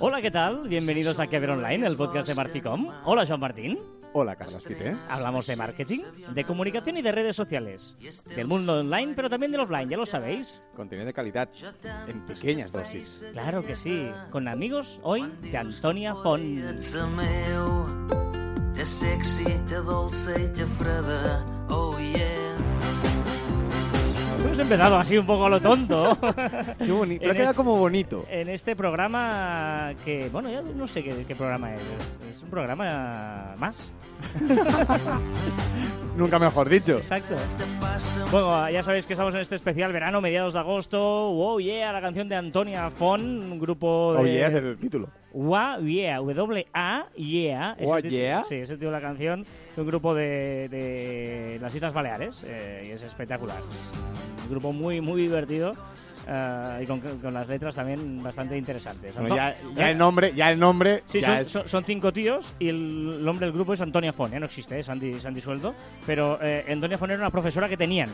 Hola, ¿qué tal? Bienvenidos a Que Ver Online, el podcast de Marficom. Hola, Joan Martín. Hola, Carlos Pite. Hablamos de marketing, de comunicación y de redes sociales. Del mundo online, pero también del offline, ya lo sabéis. Contenido de calidad en pequeñas dosis. Claro que sí. Con amigos hoy de Antonia Font. Sexy, de dolce y de freda. Hemos empezado así un poco a lo tonto. Qué bonito. Pero queda este- como bonito. en este programa que, bueno, ya no sé qué, qué programa es. Es un programa más. Nunca mejor dicho. Exacto. Bueno, ya sabéis que estamos en este especial verano, mediados de agosto. Wow, yeah, la canción de Antonia Fon, un grupo de... Oye, ese es el título. Wow, yeah, W-A, yeah. Wow, yeah. Sí, ese título de la canción de un grupo de, de las Islas Baleares. eh, y es espectacular. Un grupo muy, muy divertido. eh, y con, con las letras también bastante interesantes. Bueno, ya, ya el nombre, ya el nombre. Sí, ya son, es- son- cinco tíos y el nombre del grupo es Antonia Fon, ya no existe, ¿eh? se, han di- se han disuelto. Pero eh, Antonia Fon era una profesora que tenían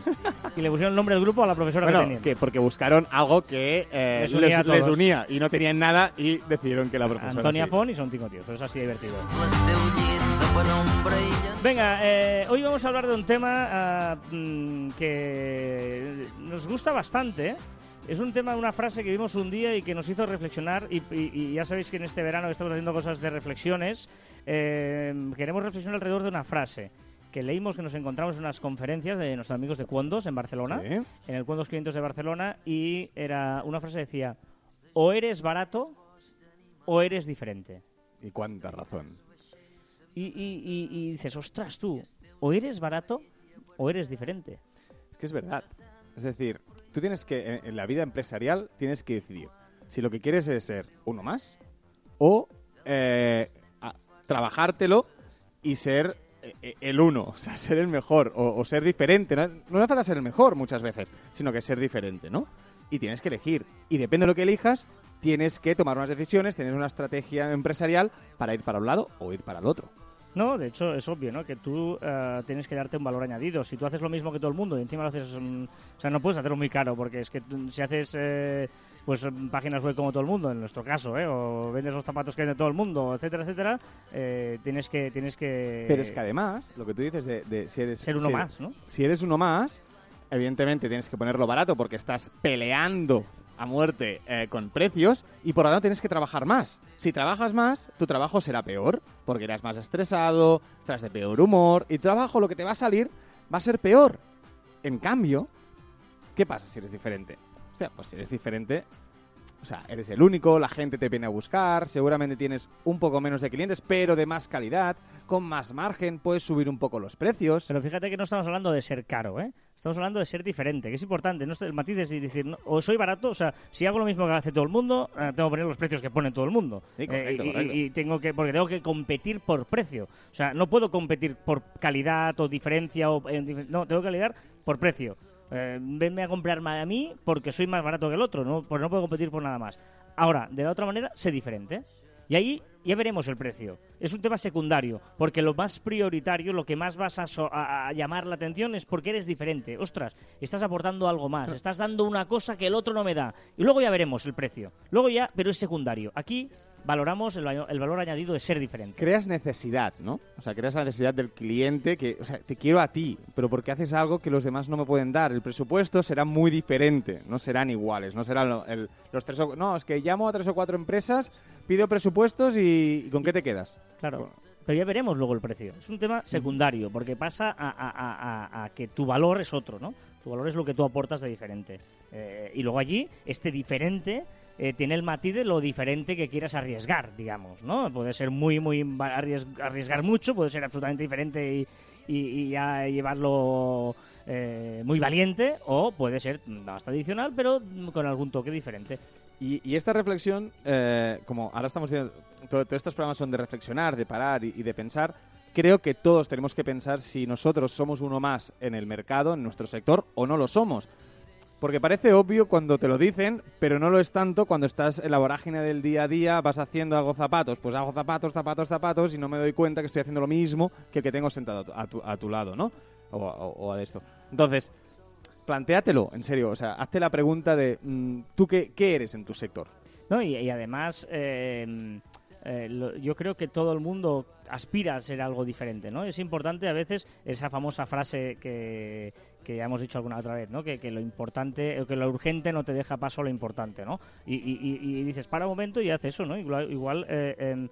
y le pusieron el nombre del grupo a la profesora que Bueno, tenían. que porque buscaron algo que eh, Les les, unía les todos. unía y no tenían nada y decidieron que la profesora Antonia sí. Fon y son cinco tíos, pero es así divertido. Venga, eh, hoy vamos a hablar de un tema ah, mm, que nos gusta bastante. ¿eh? Es un tema, una frase que vimos un día y que nos hizo reflexionar. Y, y- y ya sabéis que en este verano estamos haciendo cosas de reflexiones. eh, queremos reflexionar alrededor de una frase que leímos que nos encontramos en unas conferencias de nuestros amigos de Cuondos en Barcelona, Sí. en el Cuondos 500 de Barcelona, y era una frase que decía: o eres barato o eres diferente. Y cuánta razón. Y, y- y- y dices, ostras, tú, o eres barato o eres diferente. Es que es verdad. Es decir, tú tienes que, en, la vida empresarial, tienes que decidir si lo que quieres es ser uno más o eh, trabajártelo y ser eh, eh, el uno, o sea, ser el mejor o, o ser diferente. No, no hace falta ser el mejor muchas veces, sino que ser diferente, ¿no? Y tienes que elegir. Y depende de lo que elijas, tienes que tomar unas decisiones, tienes una estrategia empresarial para ir para un lado o ir para el otro. No, de hecho es obvio, ¿no? Que tú eh, tienes que darte un valor añadido. Si tú haces lo mismo que todo el mundo y encima lo haces, mm, o sea, no puedes hacerlo muy caro porque es que si haces eh, pues mm, páginas web como todo el mundo, en nuestro caso, ¿eh? O vendes los zapatos que vende todo el mundo, etcétera, etcétera, eh, tienes que tienes que Pero es que además, lo que tú dices de, de si eres... ser uno si- más, ¿no? si eres uno más, evidentemente tienes que ponerlo barato porque estás peleando a muerte eh, con precios y por lo tanto tienes que trabajar más. Si trabajas más, tu trabajo será peor porque irás más estresado, estarás de peor humor y trabajo lo que te va a salir va a ser peor. En cambio, ¿qué pasa si eres diferente? O sea, pues si eres diferente, o sea, eres el único, la gente te viene a buscar, seguramente tienes un poco menos de clientes, pero de más calidad, con más margen, puedes subir un poco los precios. Pero fíjate que no estamos hablando de ser caro, ¿eh? Estamos hablando de ser diferente, que es importante. No el matiz es decir, no, o soy barato, o sea, si hago lo mismo que hace todo el mundo, eh, tengo que poner los precios que pone todo el mundo. Sí, correcto, Eh, y, correcto. y tengo que, porque tengo que competir por precio. O sea, no puedo competir por calidad o diferencia, o, eh, no, tengo que lidiar por precio. Eh, venme a comprarme a mí porque soy más barato que el otro, ¿no? Pues no puedo competir por nada más. Ahora, de la otra manera, sé diferente. Y ahí ya veremos el precio. Es un tema secundario, porque lo más prioritario, lo que más vas a, so- a- a llamar la atención es porque eres diferente. Ostras, estás aportando algo más, estás dando una cosa que el otro no me da. Y luego ya veremos el precio. Luego ya, pero es secundario. Aquí valoramos el, el valor añadido de ser diferente. creas necesidad, ¿no? O sea, creas la necesidad del cliente que, o sea, te quiero a ti, pero porque haces algo que los demás no me pueden dar. El presupuesto será muy diferente, no serán iguales, no serán lo- el- los tres o, no, es que llamo a tres o cuatro empresas, pido presupuestos y, ¿y ¿con qué te quedas? Claro. Bueno. Pero ya veremos luego el precio. Es un tema secundario, porque pasa a, a- a- a- a que tu valor es otro, ¿no? Tu valor es lo que tú aportas de diferente. Eh, y luego allí, este diferente eh, tiene el matiz de lo diferente que quieras arriesgar, digamos, ¿no? Puede ser muy, muy... arriesgar mucho, puede ser absolutamente diferente y, ya llevarlo eh, muy valiente, o puede ser más tradicional, pero con algún toque diferente. Y, esta reflexión, eh, como ahora estamos diciendo, todo- todos estos programas son de reflexionar, de parar y de pensar, creo que todos tenemos que pensar si nosotros somos uno más en el mercado, en nuestro sector, o no lo somos. Porque parece obvio cuando te lo dicen, pero no lo es tanto cuando estás en la vorágine del día a día, vas haciendo algo zapatos, pues hago zapatos, zapatos, zapatos y no me doy cuenta que estoy haciendo lo mismo que el que tengo sentado a tu, a tu- lado, ¿no? O, o- o a esto. Entonces, plantéatelo, en serio. O sea, hazte la pregunta de mm, tú qué, qué eres en tu sector. No, y, y además, eh, eh, lo- yo creo que todo el mundo aspira a ser algo diferente, ¿no? Es importante a veces esa famosa frase que, que ya hemos dicho alguna otra vez, ¿no? Que, que lo importante, que lo urgente no te deja paso lo importante, ¿no? Y, y- y- dices, para un momento y haz eso, ¿no? Igual, eh,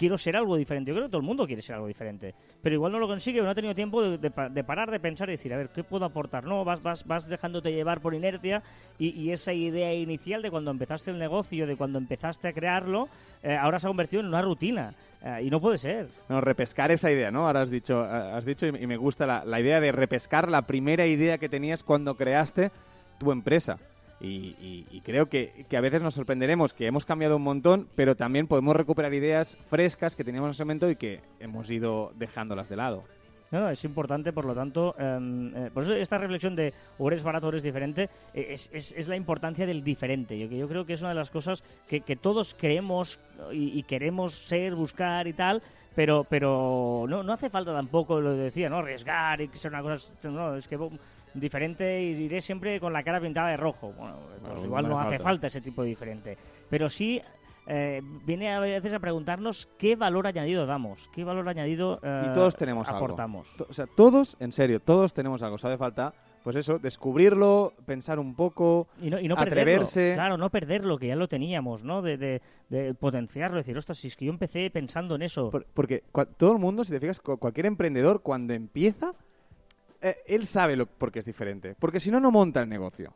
quiero ser algo diferente. Yo creo que todo el mundo quiere ser algo diferente. Pero igual no lo consigue no ha tenido tiempo de, de pa- de parar, de pensar y decir, a ver, ¿qué puedo aportar? No, vas, vas, vas dejándote llevar por inercia y, y esa idea inicial de cuando empezaste el negocio, de cuando empezaste a crearlo, eh, ahora se ha convertido en una rutina. Eh, y no puede ser. No, repescar esa idea, ¿no? Ahora has dicho, eh, has dicho y me gusta la, la idea de repescar la primera idea que tenías cuando creaste tu empresa. Y, y- y creo que, que a veces nos sorprenderemos que hemos cambiado un montón, pero también podemos recuperar ideas frescas que teníamos en ese momento y que hemos ido dejándolas de lado. No, no, es importante, por lo tanto, em, eh, por eso esta reflexión de o eres barato o eres diferente eh, es, es- es la importancia del diferente. Yo, yo creo que es una de las cosas que, que todos creemos y, y queremos ser, buscar y tal, pero pero no, no hace falta tampoco, lo decía, ¿no? Arriesgar y que sea una cosa... No, es que diferente y iré siempre con la cara pintada de rojo. Bueno, pues igual no hace falta. falta ese tipo de diferente. Pero sí... eh, viene a veces a preguntarnos qué valor añadido damos, qué valor añadido eh, Y todos tenemos algo. aportamos. To- O sea, todos, en serio, todos tenemos algo. Sabe falta, pues eso, descubrirlo, pensar un poco. Y no, y no atreverse. perderlo. Claro, no perderlo, que ya lo teníamos, ¿no? De, de, de potenciarlo, decir, ostras, si es que yo empecé pensando en eso. Por- porque todo el mundo, si te fijas, cu- cualquier emprendedor cuando empieza, eh, él sabe lo, por qué es diferente. Porque si no, no monta el negocio.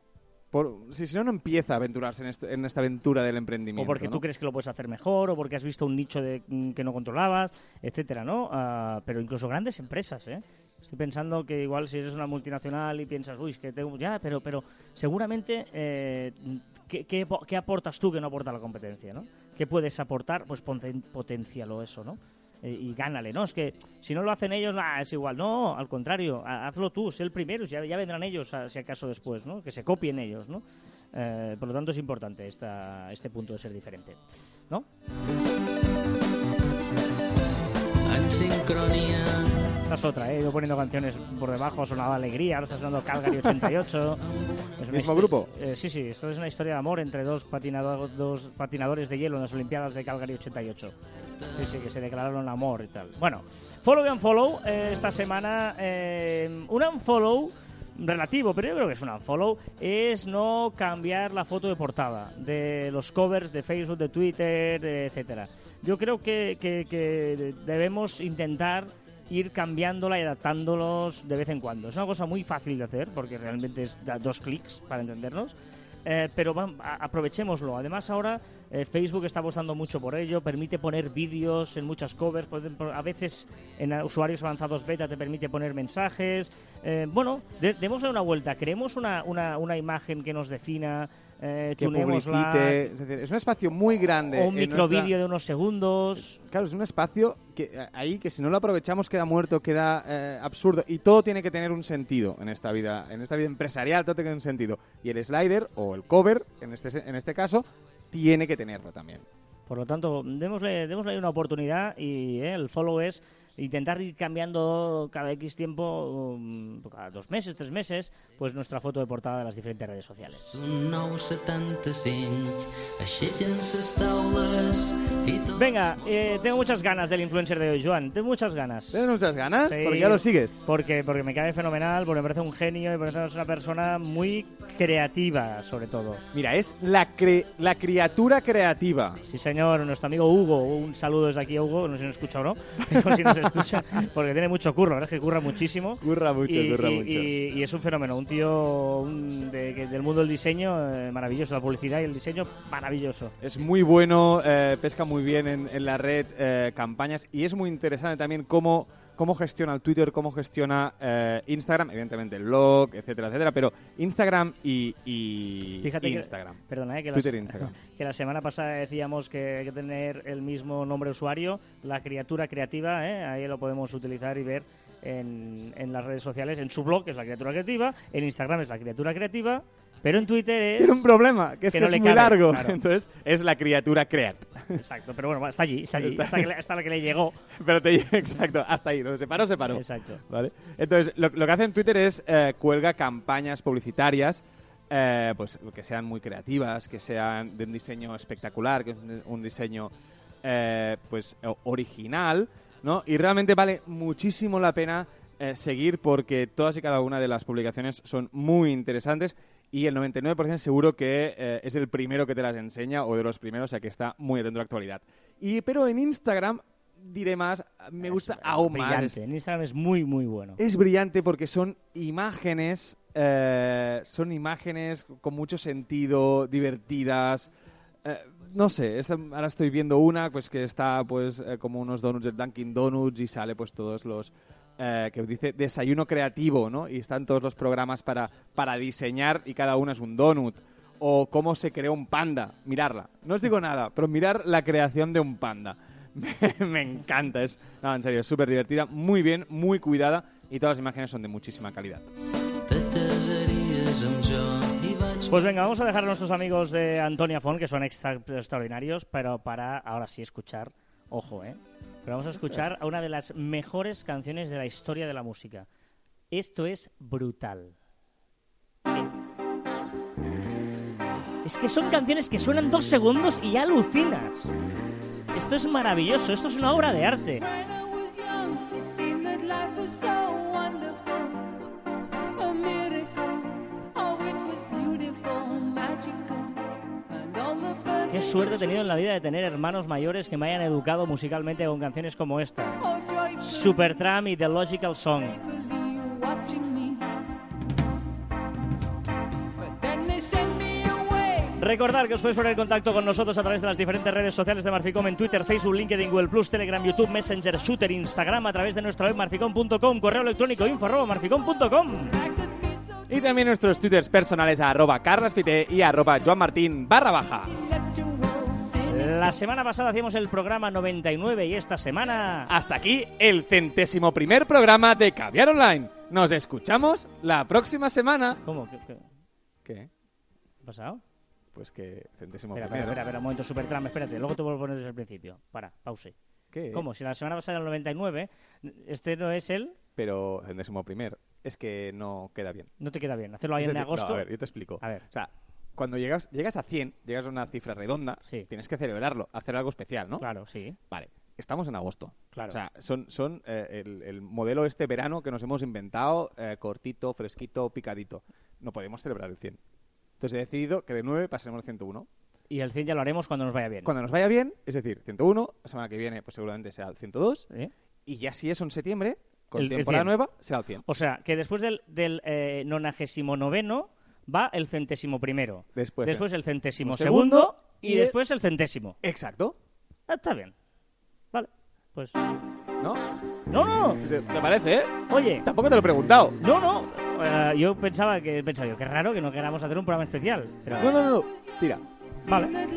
Por, si, si no, no empieza a aventurarse en, este- en esta aventura del emprendimiento. o porque ¿no? tú crees que lo puedes hacer mejor, o porque has visto un nicho de, mm, que no controlabas, etcétera, ¿no? Ah, pero incluso grandes empresas, ¿eh? Estoy pensando que igual si eres una multinacional y piensas, uy, es que tengo... Ya, pero, pero seguramente, eh, ¿qué, qué, qué aportas tú que no aporta la competencia, ¿no? ¿Qué puedes aportar? Pues poten- potencialo eso, ¿no? Eh, y gánale, ¿no? Es que si no lo hacen ellos, ah, es igual. No, al contrario, ha- hazlo tú, sé el primero, ya, ya vendrán ellos, a- si acaso después, ¿no? Que se copien ellos, ¿no? Eh, por lo tanto, es importante esta, este punto de ser diferente, ¿no? En sincronia Esta es otra, ¿eh? Ido poniendo canciones por debajo, sonaba Alegría, ahora está sonando Calgary 88. Es una ¿Mismo grupo? Eh, sí, sí, esto es una historia de amor entre dos, patinado- dos patinadores de hielo en las Olimpiadas de Calgary 88. Sí, sí, que se declararon amor y tal. Bueno, follow y unfollow eh, esta semana. eh, un unfollow relativo, pero yo creo que es un unfollow, es no cambiar la foto de portada de los covers de Facebook, de Twitter, etcétera. Yo creo que, que- que debemos intentar ir cambiándola y adaptándolos de vez en cuando. Es una cosa muy fácil de hacer porque realmente es da dos clics para entendernos. Eh, pero a- aprovechémoslo. Además ahora eh, Facebook está apostando mucho por ello, permite poner vídeos en muchas covers, pueden a veces en usuarios avanzados beta te permite poner mensajes. Eh, bueno, de- démosle una vuelta, creemos una, una, una imagen que nos defina, eh, que publicite. Es decir, es un espacio muy grande. o un en nuestra- microvídeo de unos segundos. Claro, es un espacio que eh, ahí que si no lo aprovechamos queda muerto, queda eh, absurdo y todo tiene que tener un sentido en esta vida, en esta vida empresarial todo tiene que tener un sentido y el slider o el cover en este en este caso tiene que tenerlo también. Por lo tanto, démosle, démosle una oportunidad y eh, el follow es intentar ir cambiando cada X tiempo, um, cada dos meses, tres meses, pues nuestra foto de portada de las diferentes redes sociales. Un 975 aixequen les taules i tots Venga, eh, tengo muchas ganas del influencer de hoy, Joan. Tengo muchas ganas. ¿Tienes muchas ganas? Sí. Porque ya lo sigues. Porque, porque me cae fenomenal, porque me parece un genio y me parece una persona muy creativa, sobre todo. Mira, es la, cre- la criatura creativa. Sí, señor, nuestro amigo Hugo. Un saludo desde aquí a Hugo, no sé si nos escucha o no, pero si nos escucha, porque tiene mucho curro, la verdad es que curra muchísimo. Curra mucho, y, curra y- mucho. y- y es un fenómeno, un tío un- de- que- del mundo del diseño eh, maravilloso, la publicidad y el diseño maravilloso. Es muy bueno, eh, pesca muy bien en, en la red eh, campañas y es muy interesante también cómo, cómo gestiona el Twitter, cómo gestiona eh, Instagram, evidentemente el blog, etcétera, etcétera, pero Instagram y, y Fíjate que- Instagram. Perdona, eh, que, la, Twitter e Instagram. que la semana pasada decíamos que hay que tener el mismo nombre usuario, la criatura creativa, ¿eh? ahí lo podemos utilizar y ver en, en las redes sociales, en su blog, que es la criatura creativa, en Instagram es la criatura creativa, Pero en Twitter es... Tiene un problema, que es que que, no es le muy cabe, largo. claro. Entonces, es la criatura creat. Exacto, pero bueno, está allí, está allí. Está- Hasta, que le, hasta la que le llegó. Pero te exacto, hasta ahí. Lo se paró, se paró. Exacto. ¿Vale? Entonces, lo, lo que hace en Twitter es eh, cuelga campañas publicitarias, eh, pues que sean muy creativas, que sean de un diseño espectacular, que es un, un diseño eh, pues original, ¿no? Y realmente vale muchísimo la pena eh, seguir porque todas y cada una de las publicaciones son muy interesantes y el 99% seguro que eh, es el primero que te las enseña o de los primeros, o sea que está muy atento a la actualidad. Y, pero en Instagram, diré más, me gusta Es aún más. brillante. En Instagram es muy, muy bueno. Es brillante porque son imágenes, eh, son imágenes con mucho sentido, divertidas. Eh, no sé, ahora estoy viendo una pues que está pues eh, como unos donuts del Dunkin' Donuts y sale pues todos los eh, que dice desayuno creativo, ¿no? Y están todos los programas para, para diseñar y cada uno es un donut. O cómo se creó un panda, mirarla. No os digo nada, pero mirar la creación de un panda. Me, encanta, es, no, en serio, es súper divertida, muy bien, muy cuidada y todas las imágenes son de muchísima calidad. Pues venga, vamos a dejar a nuestros amigos de Antonia Font, que son extra- extraordinarios, pero para ahora sí escuchar, ojo, ¿eh? Pero vamos a escuchar a una de las mejores canciones de la historia de la música. Esto es brutal. Es que son canciones que suenan dos segundos y ya alucinas. Esto es maravilloso, esto es una obra de arte. Suerte he tenido en la vida de tener hermanos mayores que me hayan educado musicalmente con canciones como esta. Oh, joyful, Supertram y The Logical Song. Recordad que os podéis poner en contacto con nosotros a través de las diferentes redes sociales de Marficom en Twitter, Facebook, LinkedIn, Google Plus, Telegram, YouTube, Messenger, Shooter, Instagram, a través de nuestra web marficom.com, correo electrónico info arroba marficom.com. I could be so Y también nuestros twitters personales a arroba carlasfite y arroba joanmartin barra baja. La semana pasada hacíamos el programa 99 y esta semana... Hasta aquí el centésimo primer programa de Caviar Online. Nos escuchamos la próxima semana. ¿Cómo? ¿Qué, qué- ¿Qué? qué ha pasado? Pues que centésimo Espera, primero. espera, espera, un momento, Supertram, espérate, luego te vuelvo a poner desde el principio. Para, pause. ¿Qué? ¿Cómo? Si la semana pasada era el 99, este no es el... Pero centésimo primero. Es que no queda bien. No te queda bien, hacerlo ahí en decir, agosto. no, a ver, yo te explico. A ver. O sea, cuando llegas, llegas a 100, llegas a una cifra redonda, Sí. tienes que celebrarlo, hacer algo especial, ¿no? Claro, sí. Vale, estamos en agosto. Claro. O sea, son, son eh, el, el modelo este verano que nos hemos inventado, eh, cortito, fresquito, picadito. No podemos celebrar el 100. Entonces he decidido que de 9 pasaremos al 101. Y el 100 ya lo haremos cuando nos vaya bien. Cuando nos vaya bien, es decir, 101, la semana que viene pues seguramente será el 102, ¿Eh? y ya si eso en septiembre, con El- temporada 100. nueva, será el 100. O sea, que después del, del eh, nonagésimo noveno va el centésimo primero. Después, después el centésimo un segundo, segundo y, y- después el centésimo. Exacto, Ah, está bien. Vale. Pues... ¿no? No, no. ¿Te, te parece, eh? Oye. Tampoco te lo he preguntado. No, no. Eh, yo pensaba que... Pensaba yo, qué raro que no queramos hacer un programa especial. Pero... No, no, no, no. Vale.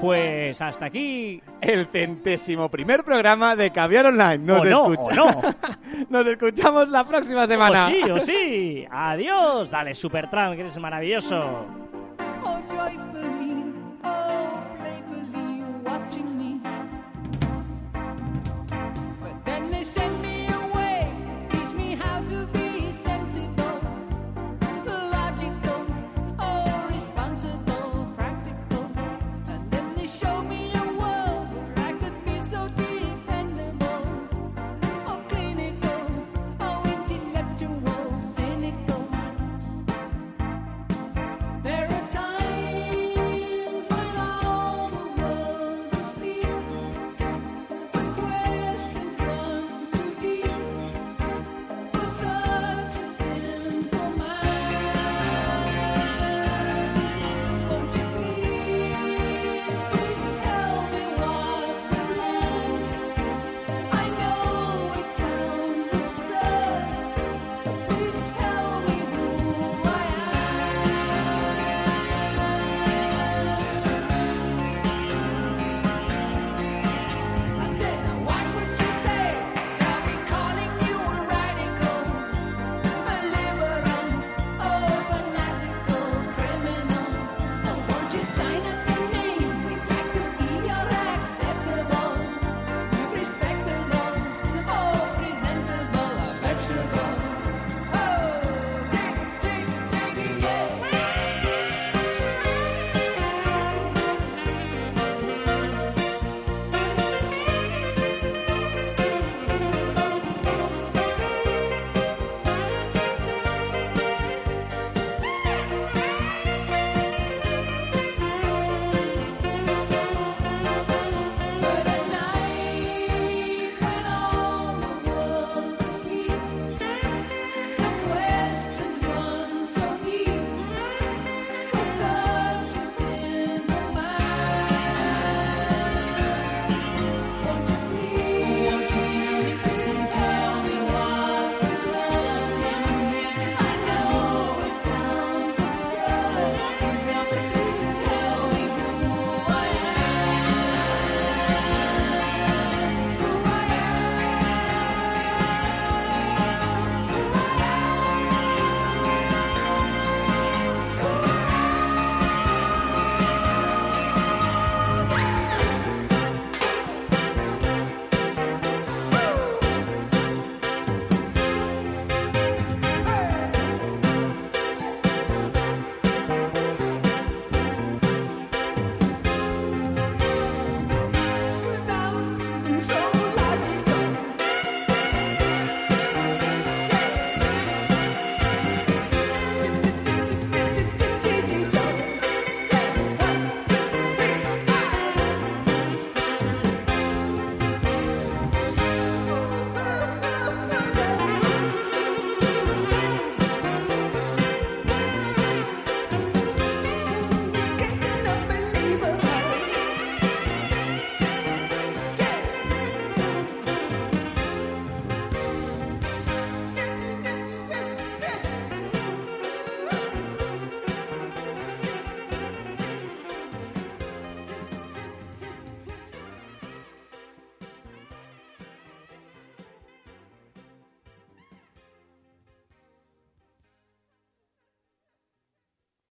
Pues hasta aquí... El centésimo primer programa de Caviar Online. Nos, o no, escucha- o no. Nos escuchamos la próxima semana. O sí, o sí. Adiós. Dale, Supertram, que eres maravilloso. oh,